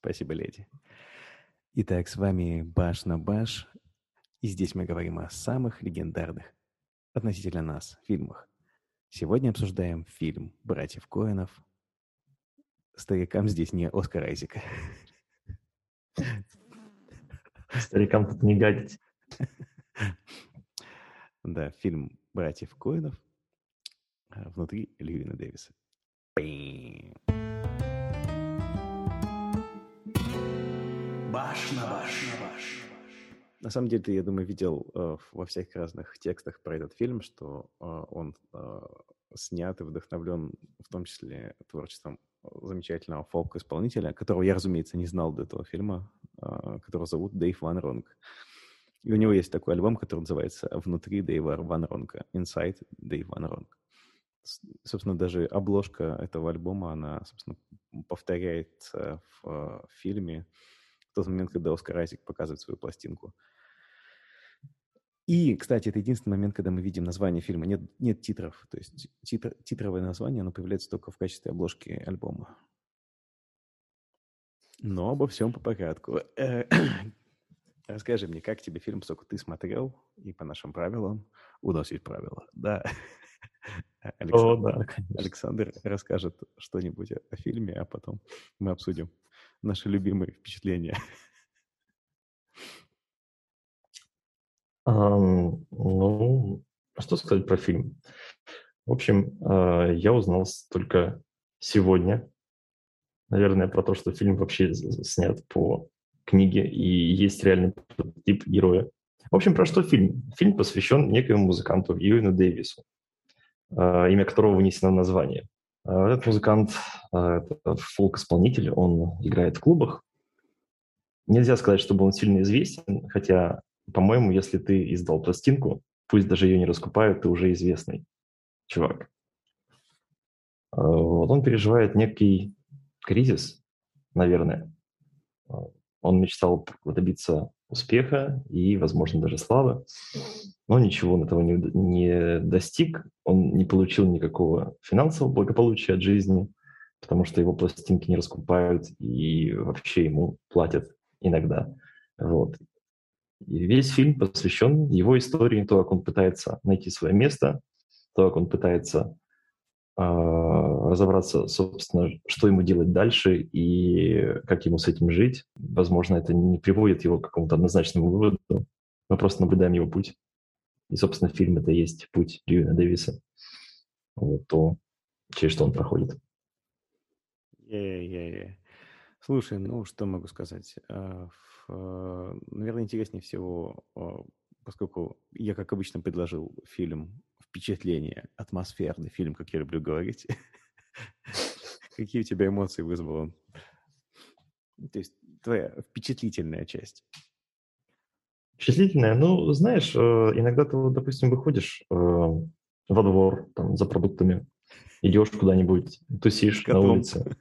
Спасибо, леди. Итак, с вами Баш на Баш, и здесь мы говорим о самых легендарных относительно нас фильмах. Сегодня обсуждаем фильм «Братьев Коэнов». Старикам здесь не Оскар Айзека. Старикам тут не гадить. Да, фильм «Братьев Коэнов» а, внутри Льюина Дэвиса. Баш баш на баш. На самом деле, ты, я думаю, видел э, во всяких разных текстах про этот фильм, что э, он э, снят и вдохновлен в том числе творчеством замечательного фолк-исполнителя, которого я, разумеется, не знал до этого фильма, э, которого зовут Дэйв Ван Ронг. И у него есть такой альбом, который называется «Внутри Дэйва Ван Ронга», «Inside Дэйв Ван Ронг». Собственно, даже обложка этого альбома, она, собственно, повторяется в, в фильме в тот момент, когда Оскар Айзек показывает свою пластинку. И, кстати, это единственный момент, когда мы видим название фильма. Нет, нет титров. То есть титр, титровое название, оно появляется только в качестве обложки альбома. Но обо всем по порядку. Э, расскажи мне, как тебе фильм, поскольку ты смотрел, и по нашим правилам, у нас есть правила, да. Александр, О, да, Александр расскажет что-нибудь о фильме, а потом мы обсудим наши любимые впечатления. Um, ну, что сказать про фильм? В общем, uh, я узнал только сегодня, наверное, про то, что фильм вообще снят по книге и есть реальный тип героя. В общем, про что фильм? Фильм посвящен некоему музыканту Юину Дэвису, имя которого вынесено в название. Uh, этот музыкант, это фолк-исполнитель, он играет в клубах. Нельзя сказать, чтобы он сильно известен, хотя по-моему, если ты издал пластинку, пусть даже ее не раскупают, ты уже известный чувак. А, вот он переживает некий кризис, наверное. Он мечтал добиться успеха и, возможно, даже славы, но ничего он этого не, не достиг. Он не получил никакого финансового благополучия от жизни, потому что его пластинки не раскупают и вообще ему платят иногда. Вот. И весь фильм посвящен его истории, то, как он пытается найти свое место, то, как он пытается разобраться, собственно, что ему делать дальше и как ему с этим жить. Возможно, это не приводит его к какому-то однозначному выводу. Мы просто наблюдаем его путь. И, собственно, фильм это есть путь Льюина Дэвиса. Вот то, через что он проходит. Yeah-yeah-yeah. Слушай, ну что могу сказать? А, Э, наверное, интереснее всего, а, поскольку я, как обычно, предложил фильм «Впечатление», атмосферный фильм, как я люблю говорить. Какие у тебя эмоции вызвал он? То есть твоя впечатлительная часть. Впечатлительная? Ну, знаешь, э, иногда ты, допустим, выходишь э, во двор там, за продуктами, идешь куда-нибудь, тусишь на улице.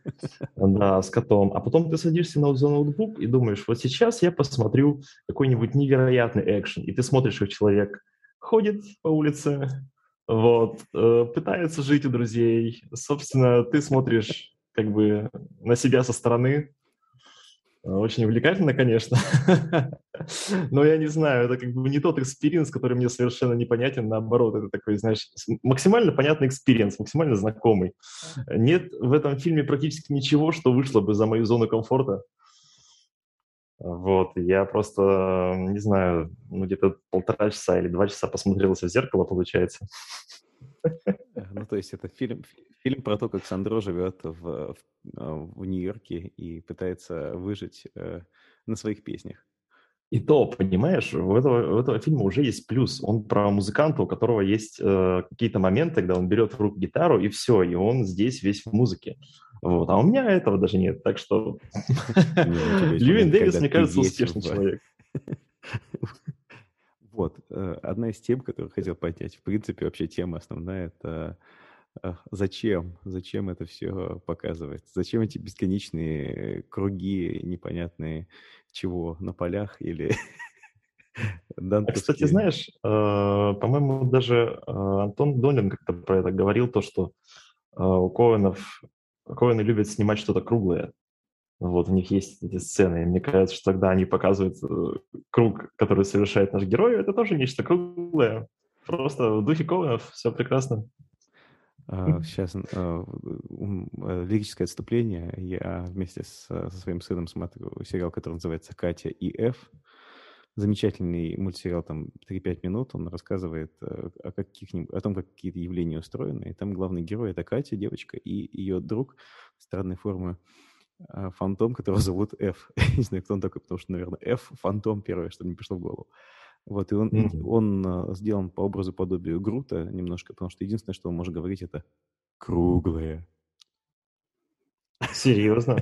Да, с котом. А потом ты садишься на, за ноутбук и думаешь, вот сейчас я посмотрю какой-нибудь невероятный экшен. И ты смотришь, как человек ходит по улице, вот, э, пытается жить у друзей. Собственно, ты смотришь как бы на себя со стороны, очень увлекательно, конечно, но я не знаю, это как бы не тот experience, который мне совершенно непонятен, наоборот, это такой, знаешь, максимально понятный experience, максимально знакомый. Нет в этом фильме практически ничего, что вышло бы за мою зону комфорта. Вот, я просто, не знаю, ну где-то полтора часа или два часа посмотрелся в зеркало, получается. Ну, то есть это фильм, фильм про то, как Сандро живет в, в, в Нью-Йорке и пытается выжить э, на своих песнях. И то, понимаешь, у этого, у этого фильма уже есть плюс. Он про музыканта, у которого есть э, какие-то моменты, когда он берет в руку гитару, и все, и он здесь весь в музыке. Вот. А у меня этого даже нет. Так что Льюин Дэвис, мне кажется, успешный человек. Вот. Э, одна из тем, которую хотел поднять. В принципе, вообще тема основная — это зачем? Зачем это все показывать? Зачем эти бесконечные круги непонятные чего на полях или... А, кстати, знаешь, э, по-моему, даже э, Антон Донин как-то про это говорил, то, что э, у Коэнов, Коэны любят снимать что-то круглое. Вот, у них есть эти сцены. И мне кажется, что тогда они показывают э, круг, который совершает наш герой, это тоже нечто круглое. Просто в духе Коуэнов все прекрасно. Сейчас а, а, э, лирическое отступление. Я вместе со своим сыном смотрю сериал, который называется «Катя и Ф». Замечательный мультсериал, там 3-5 минут. Он рассказывает э, о, каких о том, как какие-то явления устроены. И там главный герой — это Катя, девочка, и ее друг странной формы а, фантом, которого зовут F. Не знаю, кто он такой, потому что, наверное, F — фантом первое, что мне пришло в голову. Вот, и он, mm-hmm. он uh, сделан по образу подобию Грута немножко, потому что единственное, что он может говорить, это круглое. Серьезно?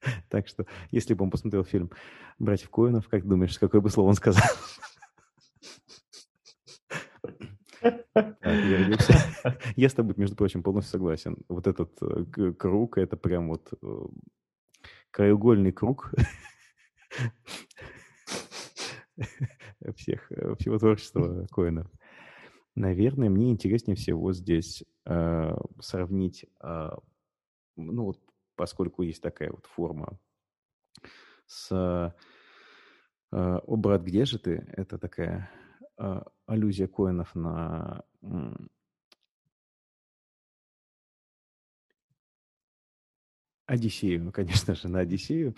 Так что, если бы он посмотрел фильм «Братьев Коинов», как думаешь, какое бы слово он сказал? Я с тобой, между прочим, полностью согласен. Вот этот э, круг, это прям вот э, краеугольный круг всех, э, всего творчества Коина. Наверное, мне интереснее всего здесь э, сравнить, э, ну вот поскольку есть такая вот форма с э, «О, брат, где же ты?» Это такая э, аллюзия Коинов на Одиссею, конечно же, на Одиссею.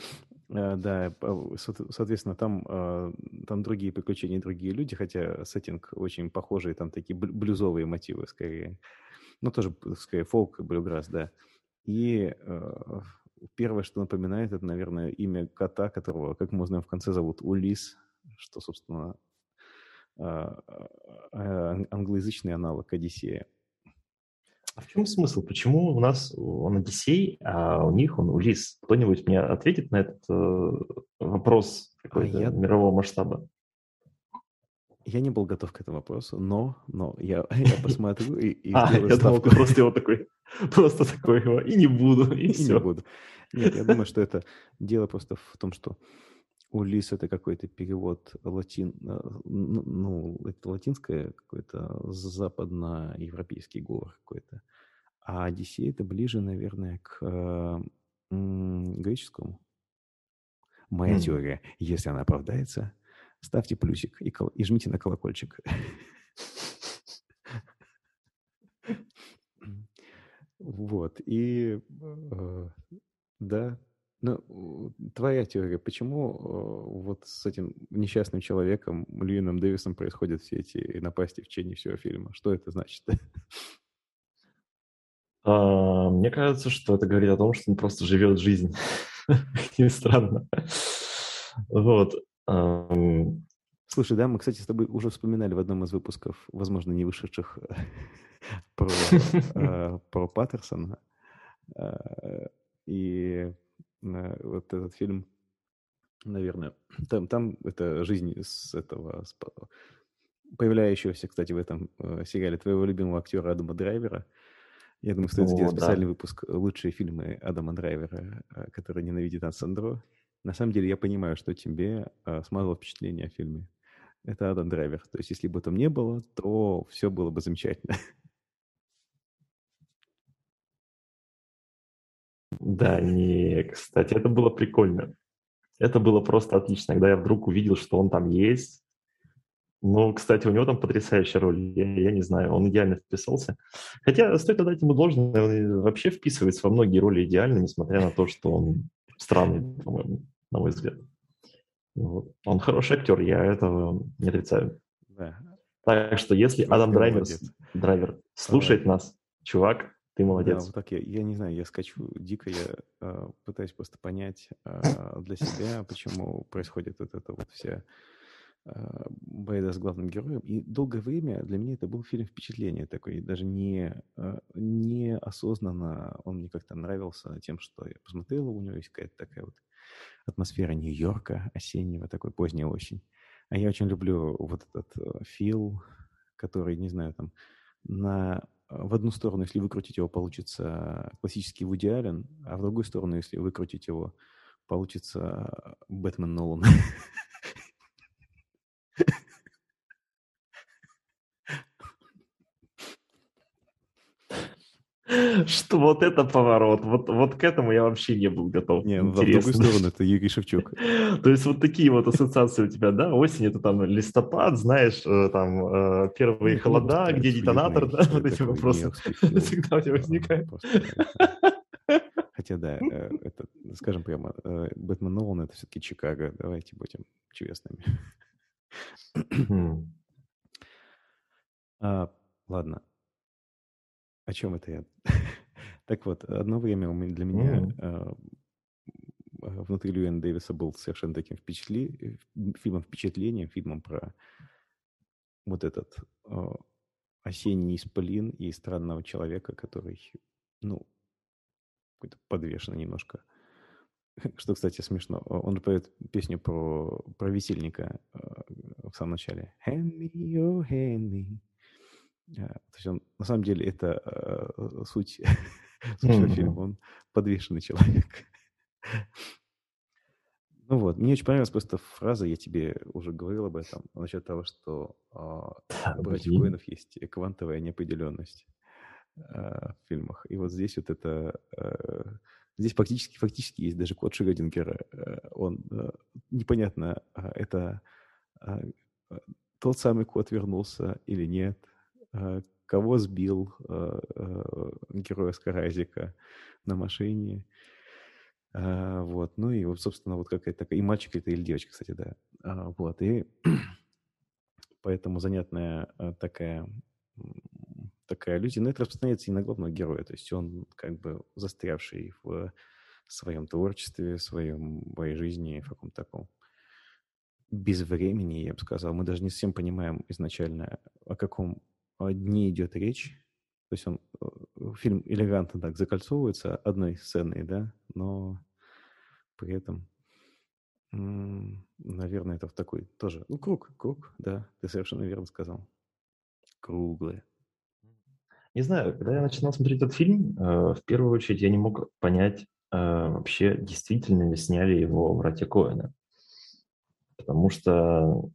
А, да, соответственно, там, там другие приключения, другие люди, хотя сеттинг очень похожий, там такие блюзовые мотивы скорее. Ну, тоже, скорее, фолк, блюграсс, да. И э, первое, что напоминает, это, наверное, имя кота, которого, как мы узнаем в конце, зовут Улис, что, собственно, э, э, англоязычный аналог Одиссея. А в чем смысл? Почему у нас он Одиссей, а у них он Улис? Кто-нибудь мне ответит на этот э, вопрос какой-то а я... мирового масштаба? Я не был готов к этому вопросу, но, но я, я посмотрю и, и а, я думал, ты просто его такой, просто такой его, и не буду, и, и все. не буду. Нет, я думаю, что это дело просто в том, что Улис это какой-то перевод латин, э, ну, это латинское какой-то западноевропейский говор какой-то. А Одиссей это ближе, наверное, к м- греческому. Моя mm. теория, если она оправдается, ставьте плюсик и, кол- и жмите на колокольчик. Вот, и э, да, ну, твоя теория, почему э, вот с этим несчастным человеком, Льюином Дэвисом, происходят все эти напасти в течение всего фильма? Что это значит? А, мне кажется, что это говорит о том, что он просто живет жизнь. Не странно. Вот. Слушай, да, мы, кстати, с тобой уже вспоминали в одном из выпусков, возможно, не вышедших, про, э, про Паттерсона. Э, и вот этот фильм, наверное, там, там это жизнь с этого, с появляющегося, кстати, в этом э, сериале твоего любимого актера Адама Драйвера. Я думаю, стоит О, сделать специальный да. выпуск «Лучшие фильмы Адама Драйвера, э, который ненавидит Ан Сандро». На самом деле я понимаю, что тебе э, смазало впечатление о фильме. Это Адам Драйвер. То есть если бы там не было, то все было бы замечательно. Да, не, кстати, это было прикольно. Это было просто отлично, когда я вдруг увидел, что он там есть. Ну, кстати, у него там потрясающая роль. Я, я не знаю, он идеально вписался. Хотя стоит отдать ему должное, он вообще вписывается во многие роли идеально, несмотря на то, что он странный, по-моему, на мой взгляд. Он хороший актер, я этого не отрицаю. Да. Так что если Адам Драйвер, Драйвер слушает Давай. нас, чувак, ты молодец. Да, вот так я, я не знаю, я скачу дико, я э, пытаюсь просто понять э, для себя, почему происходит вот это вот вся э, байда с главным героем. И долгое время для меня это был фильм впечатления такой, даже не, э, не осознанно он мне как-то нравился тем, что я посмотрел, у него есть какая-то такая вот атмосфера Нью-Йорка осеннего, такой поздняя осень. А я очень люблю вот этот э, фил, который, не знаю, там на в одну сторону, если выкрутить его, получится классический Вуди Аллен, а в другую сторону, если выкрутить его, получится Бэтмен Нолан. Что вот это поворот, вот, вот к этому я вообще не был готов. Не, ну, в другую сторону, это Юрий Шевчук. То есть вот такие вот ассоциации у тебя, да? Осень это там листопад, знаешь, э, там э, первые холода, где детонатор, да? Вот эти вопросы всегда у тебя возникают. Хотя да, э, это, скажем прямо, Бэтмен Нолан это все-таки Чикаго, давайте будем честными. а, ладно, о чем это я? так вот, одно время для меня mm-hmm. внутри Льюина Дэвиса был совершенно таким впечатли... фильмом впечатлением, фильмом про вот этот осенний исполин и странного человека, который, ну, какой-то подвешенный немножко. Что, кстати, смешно. Он же поет песню про, про весельника в самом начале. Hand me your hand me. А, то есть он, на самом деле, это э, суть, суть mm-hmm. фильма. Он подвешенный человек. ну вот, мне очень понравилась просто фраза, я тебе уже говорил об этом, насчет того, что э, у братьев Коинов есть квантовая неопределенность э, в фильмах. И вот здесь вот это... Э, здесь фактически, фактически есть даже код Шрёдингера. Э, он э, непонятно, э, это э, тот самый код вернулся или нет Э, кого сбил э, э, герой Оскаразика на машине. Вот. Ну и, собственно, вот какая-то такая... И мальчик это или девочка, кстати, да. А, вот. И поэтому занятная такая такая аллюзия. Но это распространяется и на главного героя. То есть он как бы застрявший в своем творчестве, в своем, в своей жизни, в каком-то таком без времени, я бы сказал. Мы даже не совсем понимаем изначально, о каком дне идет речь. То есть он, э, фильм элегантно так закольцовывается одной сценой, да, но при этом, наверное, это в такой тоже, ну, круг, круг, да, ты совершенно верно сказал. Круглый. Не знаю, когда я начинал смотреть этот фильм, э, в первую очередь я не мог понять э, вообще, действительно ли сняли его братья Коэна. Потому что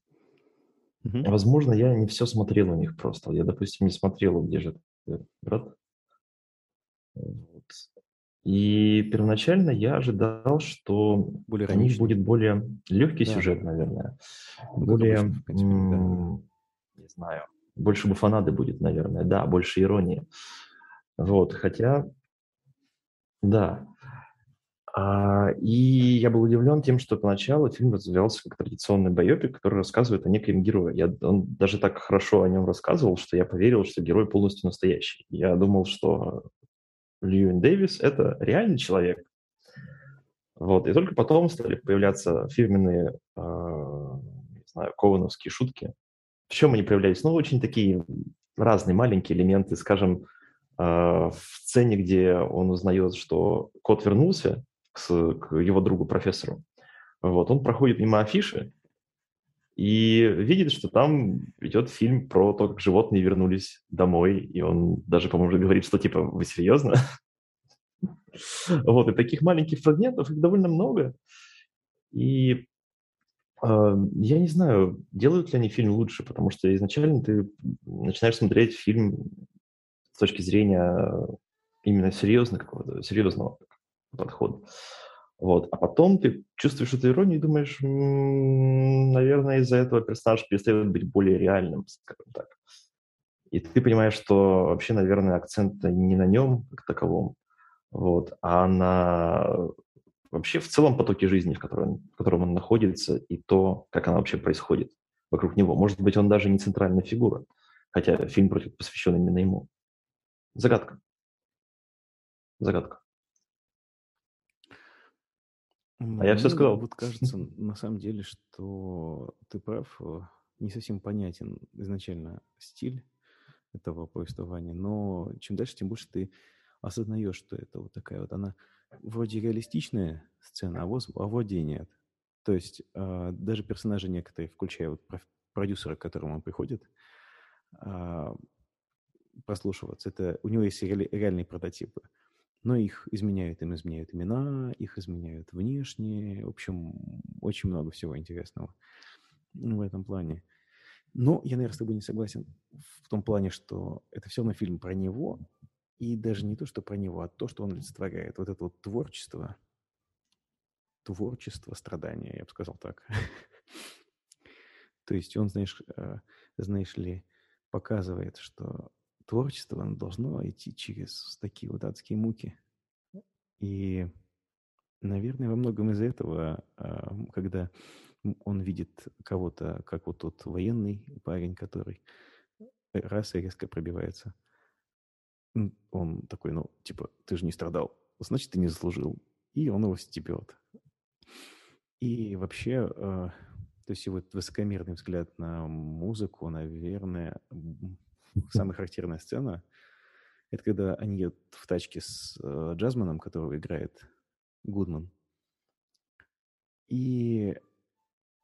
Угу. Возможно, я не все смотрел у них просто. Я, допустим, не смотрел, где же брат. Вот. И первоначально я ожидал, что более у них будет более легкий да. сюжет, наверное. Ну, более, обычно, принципе, да. не знаю, больше буфанады будет, наверное. Да, больше иронии. Вот, хотя, да, и я был удивлен тем, что поначалу фильм развивался как традиционный байопик, который рассказывает о некоем герое. Я, он даже так хорошо о нем рассказывал, что я поверил, что герой полностью настоящий. Я думал, что Льюин Дэвис – это реальный человек. Вот. И только потом стали появляться фирменные, э, не знаю, ковановские шутки. В чем они появлялись? Ну, очень такие разные маленькие элементы. Скажем, э, в сцене, где он узнает, что кот вернулся, к, к его другу профессору. Вот, он проходит мимо афиши и видит, что там идет фильм про то, как животные вернулись домой, и он даже, по-моему, говорит, что типа, вы серьезно? Вот, и таких маленьких фрагментов их довольно много. И э, я не знаю, делают ли они фильм лучше, потому что изначально ты начинаешь смотреть фильм с точки зрения именно серьезного какого-то, серьезного подход. Вот. А потом ты чувствуешь эту иронию и думаешь, м-м, наверное, из-за этого персонаж перестает быть более реальным, скажем так. И ты понимаешь, что вообще, наверное, акцент не на нем как таковом, вот, а на вообще в целом потоке жизни, в котором, в котором он находится, и то, как она вообще происходит вокруг него. Может быть, он даже не центральная фигура, хотя фильм посвящен именно ему. Загадка. Загадка. А я все сказал. Вот кажется, на самом деле, что ты прав, э, не совсем понятен изначально стиль этого повествования, но чем дальше, тем больше ты осознаешь, что это вот такая вот она вроде реалистичная сцена, а, воз, а вроде нет. То есть э, даже персонажи некоторые, включая вот продюсера, к которому он приходит, э, прослушиваться, это у него есть реальные прототипы но их изменяют, им изменяют имена, их изменяют внешне. В общем, очень много всего интересного в этом плане. Но я, наверное, с тобой не согласен в том плане, что это все равно фильм про него, И даже не то, что про него, а то, что он олицетворяет. Вот это вот творчество, творчество страдания, я бы сказал так. То есть он, знаешь, э, знаешь ли, показывает, что творчество оно должно идти через такие вот адские муки. И, наверное, во многом из-за этого, а, когда он видит кого-то, как вот тот военный парень, который раз и резко пробивается, он такой, ну, типа, ты же не страдал, значит, ты не заслужил. И он его стебет. И вообще, э, то есть вот высокомерный взгляд на музыку, наверное, самая характерная сцена, это когда они едут в тачке с э, Джазманом, которого играет Гудман. И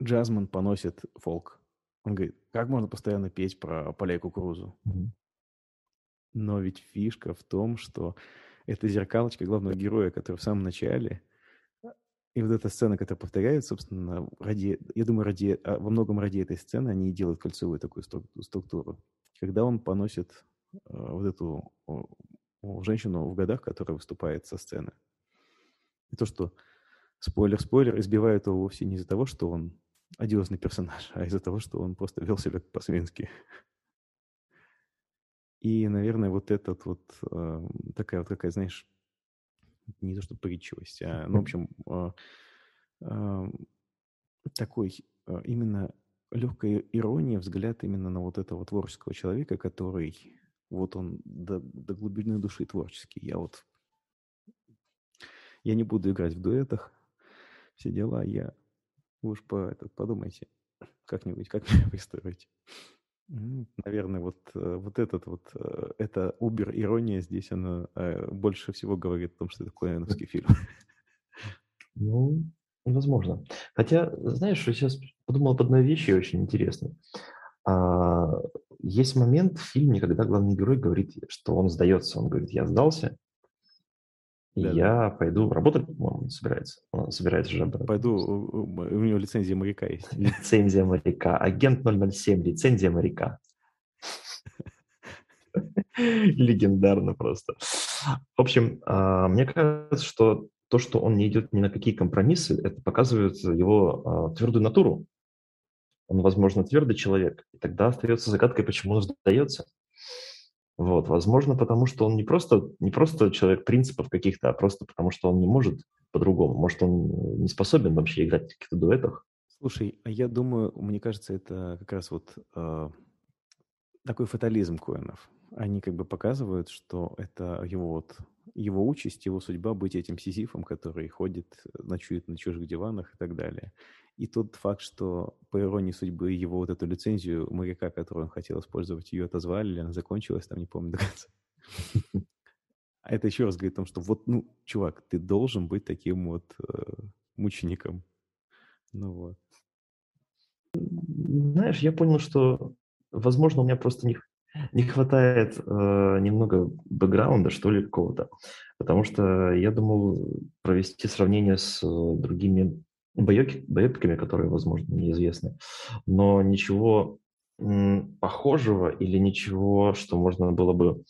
Джазман поносит фолк. Он говорит, как можно постоянно петь про поля и кукурузу? Mm-hmm. Но ведь фишка в том, что это зеркалочка главного героя, который в самом начале, и вот эта сцена, которая повторяется, собственно, ради, я думаю, ради, а, во многом ради этой сцены они и делают кольцевую такую структуру. Когда он поносит э, вот эту женщину в годах, которая выступает со сцены. И то, что спойлер-спойлер, избивают его вовсе не из-за того, что он одиозный персонаж, а из-за того, что он просто вел себя по-свински. И, наверное, вот этот вот э, такая вот какая, знаешь, не то что притчивость, а, ну, в общем, э, такой именно легкая ирония, взгляд именно на вот этого творческого человека, который вот он до, до глубины души творческий. Я вот я не буду играть в дуэтах, все дела, я вы уж по, этот, подумайте как-нибудь, как меня пристроить. Наверное, вот, э, вот этот вот, э, эта убер-ирония здесь, она э, больше всего говорит о том, что это клоуновский фильм. Ну, возможно. Хотя, знаешь, я сейчас подумал об одной вещи очень интересной. А, есть момент в фильме, когда главный герой говорит, что он сдается. Он говорит, я сдался, и да, я да. пойду работать, он собирается. Он собирается же работать. Пойду, у, у него лицензия моряка есть. Лицензия моряка. Агент 007, лицензия моряка. Легендарно просто. В общем, а, мне кажется, что то, что он не идет ни на какие компромиссы, это показывает его а, твердую натуру. Он, возможно, твердый человек. И тогда остается загадкой, почему он сдается. Вот, возможно, потому что он не просто, не просто человек принципов каких-то, а просто потому что он не может по-другому. Может, он не способен вообще играть в каких-то дуэтах. Слушай, а я думаю, мне кажется, это как раз вот э, такой фатализм Коинов. Они как бы показывают, что это его вот его участь, его судьба быть этим сизифом, который ходит, ночует на чужих диванах и так далее. И тот факт, что по иронии судьбы его вот эту лицензию моряка, которую он хотел использовать, ее отозвали, или она закончилась, там не помню до конца. А это еще раз говорит о том, что вот, ну, чувак, ты должен быть таким вот э, мучеником. Ну вот. Знаешь, я понял, что, возможно, у меня просто не, не хватает э, немного бэкграунда, что ли, какого-то. Потому что я думал провести сравнение с э, другими боёпиками, которые, возможно, неизвестны, но ничего похожего или ничего, что можно было бы,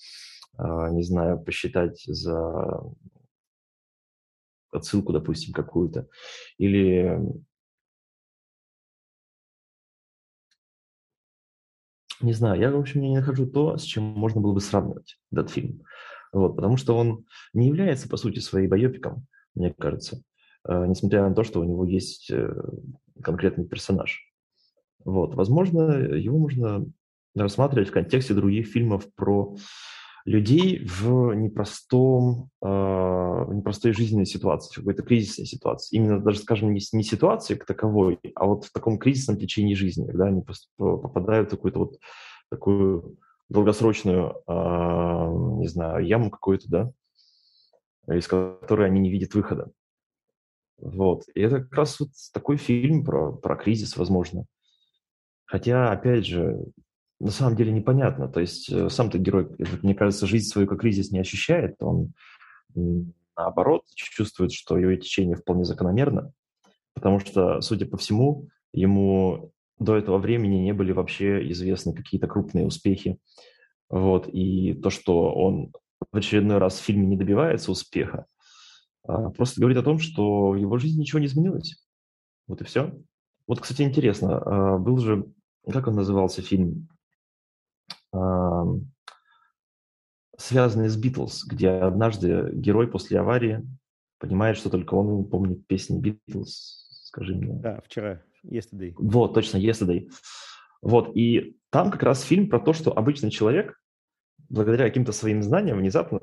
а, не знаю, посчитать за отсылку, допустим, какую-то, или не знаю, я, в общем, не нахожу то, с чем можно было бы сравнивать этот фильм. Вот, потому что он не является, по сути, своей боепиком, мне кажется. Э, несмотря на то, что у него есть э, конкретный персонаж. Вот. Возможно, его можно рассматривать в контексте других фильмов про людей в непростом, э, непростой жизненной ситуации, в какой-то кризисной ситуации. Именно даже, скажем, не, не ситуации как таковой, а вот в таком кризисном течении жизни, когда они попадают в какую-то вот такую долгосрочную, не знаю, яму какую-то, да, из которой они не видят выхода. Вот. И это как раз вот такой фильм про, про кризис, возможно. Хотя, опять же, на самом деле непонятно. То есть э, сам-то герой, мне кажется, жизнь свою как кризис не ощущает. Он, наоборот, чувствует, что его течение вполне закономерно. Потому что, судя по всему, ему до этого времени не были вообще известны какие-то крупные успехи. Вот. И то, что он в очередной раз в фильме не добивается успеха, а просто говорит о том, что в его жизни ничего не изменилось. Вот и все. Вот, кстати, интересно, а, был же, как он назывался фильм, связанный с Битлз, где однажды герой после аварии понимает, что только он помнит песни Битлз. Скажи мне. Да, вчера, Yesterday. Вот, точно, Yesterday. Вот, и там как раз фильм про то, что обычный человек, благодаря каким-то своим знаниям, внезапно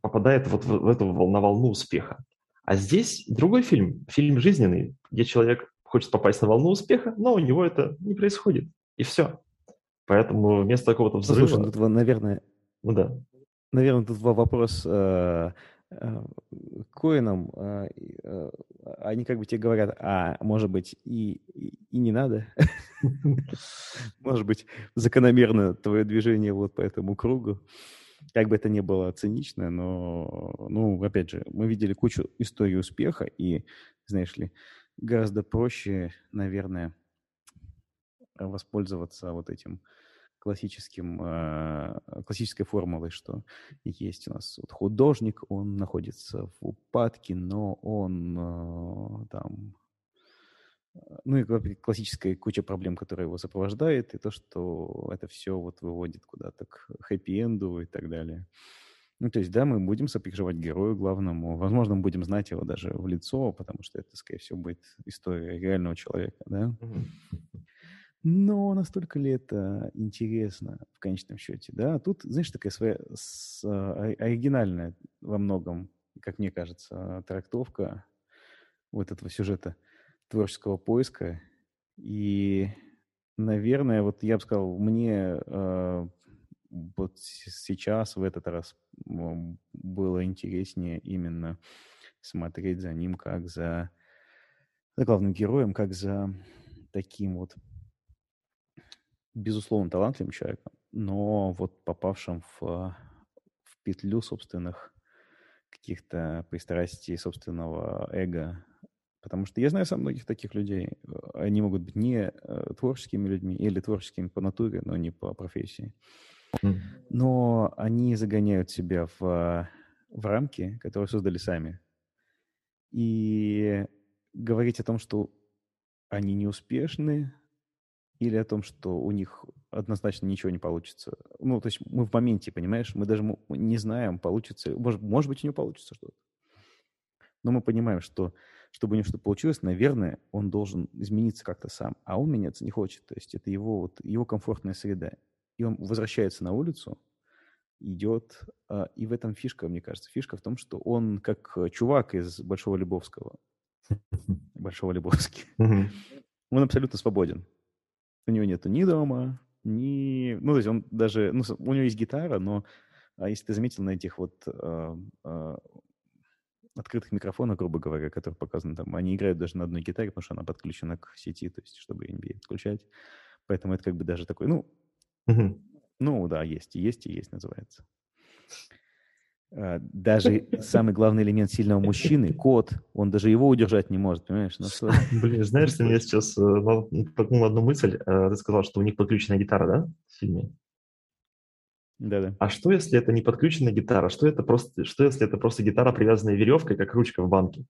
попадает вот в, в эту на волну успеха. А здесь другой фильм, фильм жизненный, где человек хочет попасть на волну успеха, но у него это не происходит. И все. Поэтому вместо какого-то взрыва... Слушай, ну, наверное... Ну да. Наверное, тут вопрос э, э, коинам. Э, э, они как бы тебе говорят, а может быть и, и, и не надо. Может быть, закономерно твое движение вот по этому кругу. Как бы это ни было цинично, но, ну, опять же, мы видели кучу историй успеха, и, знаешь ли, гораздо проще, наверное, воспользоваться вот этим классическим, э, классической формулой, что есть у нас вот художник, он находится в упадке, но он э, там ну и классическая куча проблем, которая его сопровождает, и то, что это все вот выводит куда-то к хэппи-энду и так далее. Ну, то есть, да, мы будем сопереживать герою главному. Возможно, мы будем знать его даже в лицо, потому что это, скорее всего, будет история реального человека, да. Но настолько ли это интересно в конечном счете, да? Тут, знаешь, такая своя с, а, оригинальная во многом, как мне кажется, трактовка вот этого сюжета творческого поиска. И, наверное, вот я бы сказал, мне э, вот сейчас, в этот раз, было интереснее именно смотреть за ним как за, за главным героем, как за таким вот безусловно, талантливым человеком, но вот попавшим в, в петлю собственных каких-то пристрастий, собственного эго. Потому что я знаю сам многих таких людей. Они могут быть не э, творческими людьми или творческими по натуре, но не по профессии. Но они загоняют себя в, в рамки, которые создали сами. И говорить о том, что они неуспешны, или о том, что у них однозначно ничего не получится. Ну, то есть мы в моменте, понимаешь, мы даже не знаем, получится, может, может быть, у него получится что-то. Но мы понимаем, что чтобы у него что-то получилось, наверное, он должен измениться как-то сам, а он меняться не хочет. То есть это его, вот, его комфортная среда. И он возвращается на улицу, идет, а, и в этом фишка, мне кажется. Фишка в том, что он как чувак из Большого Лебовского. Большого Лебовски. Он абсолютно свободен. У него нету ни дома, ни... Ну, то есть он даже... Ну, у него есть гитара, но а если ты заметил на этих вот э, э, открытых микрофонах, грубо говоря, которые показаны там, они играют даже на одной гитаре, потому что она подключена к сети, то есть чтобы NBA отключать. Поэтому это как бы даже такой, ну, угу. ну да, есть, есть и есть называется. А, даже самый главный элемент сильного мужчины, кот, он даже его удержать не может, понимаешь? Ну, Блин, знаешь, ты мне сейчас э, одну мысль. Э, ты сказал, что у них подключена гитара, да, в фильме? Да-да. А что, если это не подключенная гитара? Что это просто, что если это просто гитара, привязанная веревкой, как ручка в банке?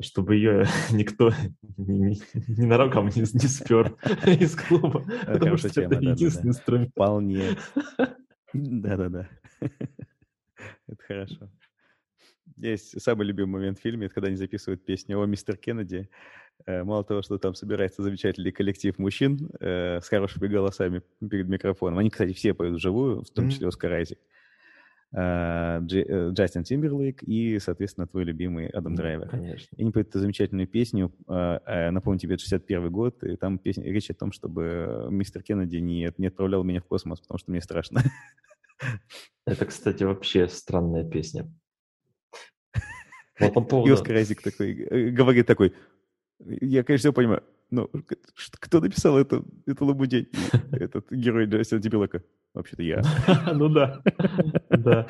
Чтобы ее никто ненароком не, не спер из клуба. Потому что это единственный инструмент. Вполне. Да-да-да. Это хорошо. Есть самый любимый момент в фильме, это когда они записывают песню о мистер Кеннеди. Э, мало того, что там собирается замечательный коллектив мужчин э, с хорошими голосами перед микрофоном. Они, кстати, все поют вживую, в том числе Оскар Айзек. Э, э, Джастин Тимберлейк и, соответственно, твой любимый Адам Драйвер. Конечно. И они поют эту замечательную песню, э, напомню тебе, это 61 год, и там песня, речь о том, чтобы мистер Кеннеди не, не отправлял меня в космос, потому что мне страшно. Это, кстати, вообще странная песня. Вот по поводу... И Оскар Айзек такой, э, говорит такой, я, конечно, все понимаю, но кто написал это, это лабудень? Этот герой Джастина Дебилака? Вообще-то я. Ну да, да.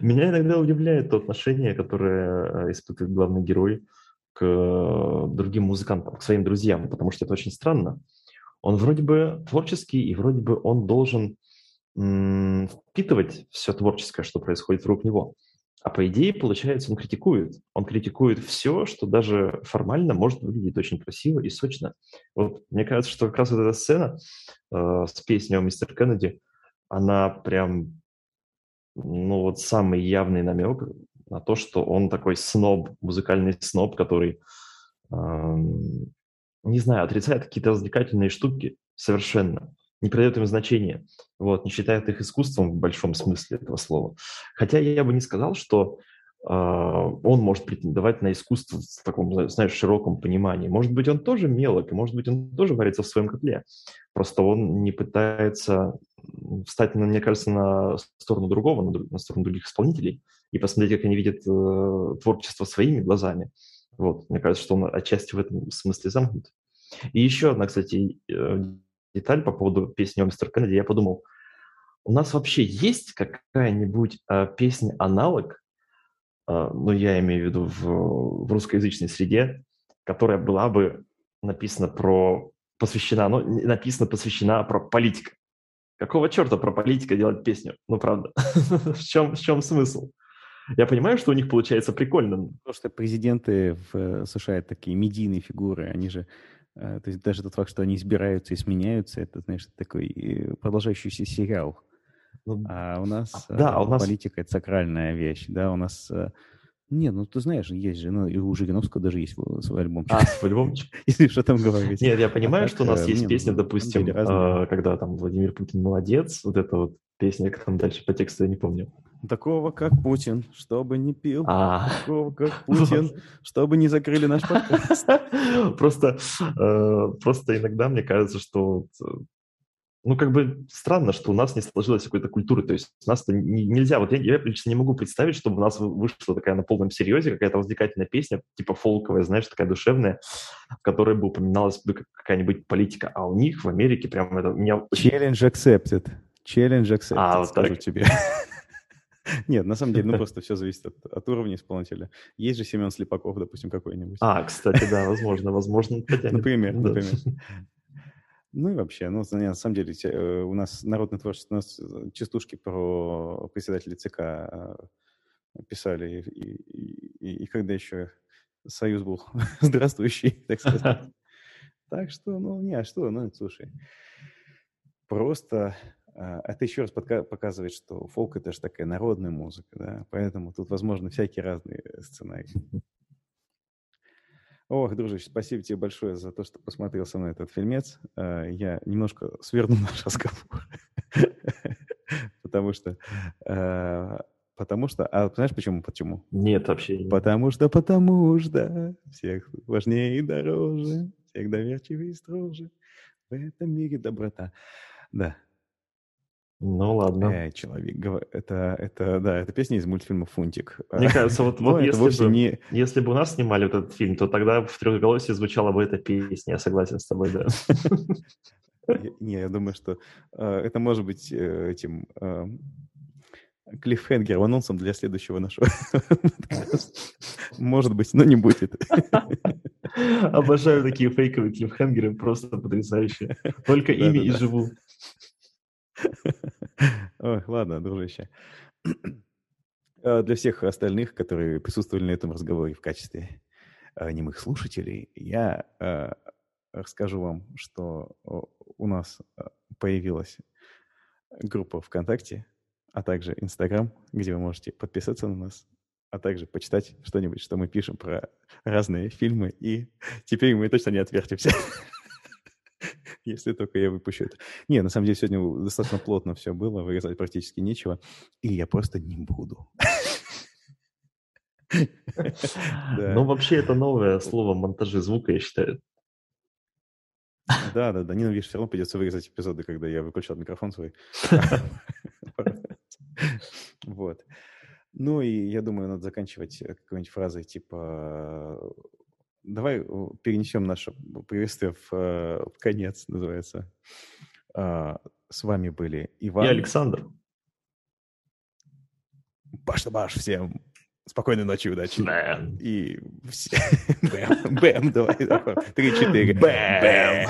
Меня иногда удивляет то отношение, которое э, испытывает главный герой к э, другим музыкантам, к своим друзьям, потому что это очень странно. Он вроде бы творческий, и вроде бы он должен впитывать все творческое, что происходит вокруг него. А по идее, получается, он критикует. Он критикует все, что даже формально может выглядеть очень красиво и сочно. Вот мне кажется, что как раз вот эта сцена э, с песней о мистер Кеннеди, она прям, ну вот самый явный намек на то, что он такой сноб, музыкальный сноб, который, э, не знаю, отрицает какие-то развлекательные штуки совершенно не придает им значения, вот, не считает их искусством в большом смысле этого слова. Хотя я бы не сказал, что э, он может претендовать на искусство в таком, знаешь, широком понимании. Может быть, он тоже мелок, и может быть, он тоже варится в своем котле. Просто он не пытается встать, мне кажется, на сторону другого, на, сторону других исполнителей и посмотреть, как они видят э, творчество своими глазами. Вот, мне кажется, что он отчасти в этом смысле замкнут. И еще одна, кстати, э, деталь по поводу песни о мистер Кеннеди, я подумал, у нас вообще есть какая-нибудь э, песня-аналог, э, ну, я имею в виду в, в русскоязычной среде, которая была бы написана про, посвящена, ну, написана, посвящена про политика. Какого черта про политика делать песню? Ну, правда. в, чем, в чем смысл? Я понимаю, что у них получается прикольно. Потому что президенты в э, США такие медийные фигуры, они же то есть даже тот факт, что они избираются и сменяются, это, знаешь, такой э, продолжающийся сериал. Ну, а у нас, да, э, у нас политика — это сакральная вещь, да, у нас... Не, ну ты знаешь, есть же, ну и у Жириновского даже есть свой альбом. А, свой альбомчик? Если что там говорить. Нет, я понимаю, а что у нас есть песня, ну, допустим, когда там Владимир Путин молодец, вот эта вот песня, как там дальше по тексту, я не помню. Такого, как Путин, чтобы не пил. А. Такого, как Путин, чтобы не закрыли наш подкаст. Просто, э, просто иногда мне кажется, что э, ну, как бы странно, что у нас не сложилась какой-то культуры. То есть у нас не, нельзя, вот я, я лично не могу представить, чтобы у нас вышла такая на полном серьезе какая-то развлекательная песня, типа фолковая, знаешь, такая душевная, в которой бы упоминалась бы какая-нибудь политика. А у них в Америке прям это... Меня... Challenge accepted. Challenge accepted, а, вот скажу так. тебе. Нет, на самом деле, ну просто все зависит от, от уровня исполнителя. Есть же Семен Слепаков, допустим, какой-нибудь. А, кстати, да, возможно, возможно. Например, например. Ну и вообще, ну, на самом деле, э, у нас народное творчество, у нас э, частушки про председателя ЦК э, писали, и, и, и, и когда еще союз был здравствующий, так сказать. Так что, ну, не, а что, ну, слушай, просто это еще раз показывает, что фолк — это же такая народная музыка, да, поэтому тут, возможно, всякие разные сценарии. Ох, дружище, спасибо тебе большое за то, что посмотрел со мной этот фильмец. А, я немножко сверну наш разговор, потому что... А, потому что... А знаешь почему? Почему? Нет, вообще нет. Потому что, потому что всех важнее и дороже, всех доверчивее и строже. В этом мире доброта. Да, ну ладно. Э, человек, это, это, да, это песня из мультфильма «Фунтик». Мне кажется, вот, вот если, бы, не... если бы у нас снимали вот этот фильм, то тогда в трехголосии звучала бы эта песня, я согласен с тобой, да. Не, я думаю, что э, это может быть э, этим клиффхенгер анонсом для следующего нашего Может быть, но не будет. Обожаю такие фейковые клиффхенгеры, просто потрясающие. Только ими и живу. Ой, ладно, дружище. А для всех остальных, которые присутствовали на этом разговоре в качестве а, немых слушателей, я а, расскажу вам, что у нас появилась группа ВКонтакте, а также Инстаграм, где вы можете подписаться на нас, а также почитать что-нибудь, что мы пишем про разные фильмы, и теперь мы точно не отвертимся. если только я выпущу это. Не, на самом деле сегодня достаточно плотно все было, вырезать практически нечего, и я просто не буду. Ну, вообще, это новое слово монтажи звука, я считаю. Да, да, да. Не, ну, видишь, все равно придется вырезать эпизоды, когда я выключал микрофон свой. Вот. Ну и я думаю, надо заканчивать э, какой-нибудь фразой типа Давай перенесем наше приветствие в, э, конец, называется. А, с вами были Иван. И Александр. Баш-баш всем. Спокойной ночи, удачи. Бэм. И. Бэм, бэм, давай. Три-четыре. Бэм.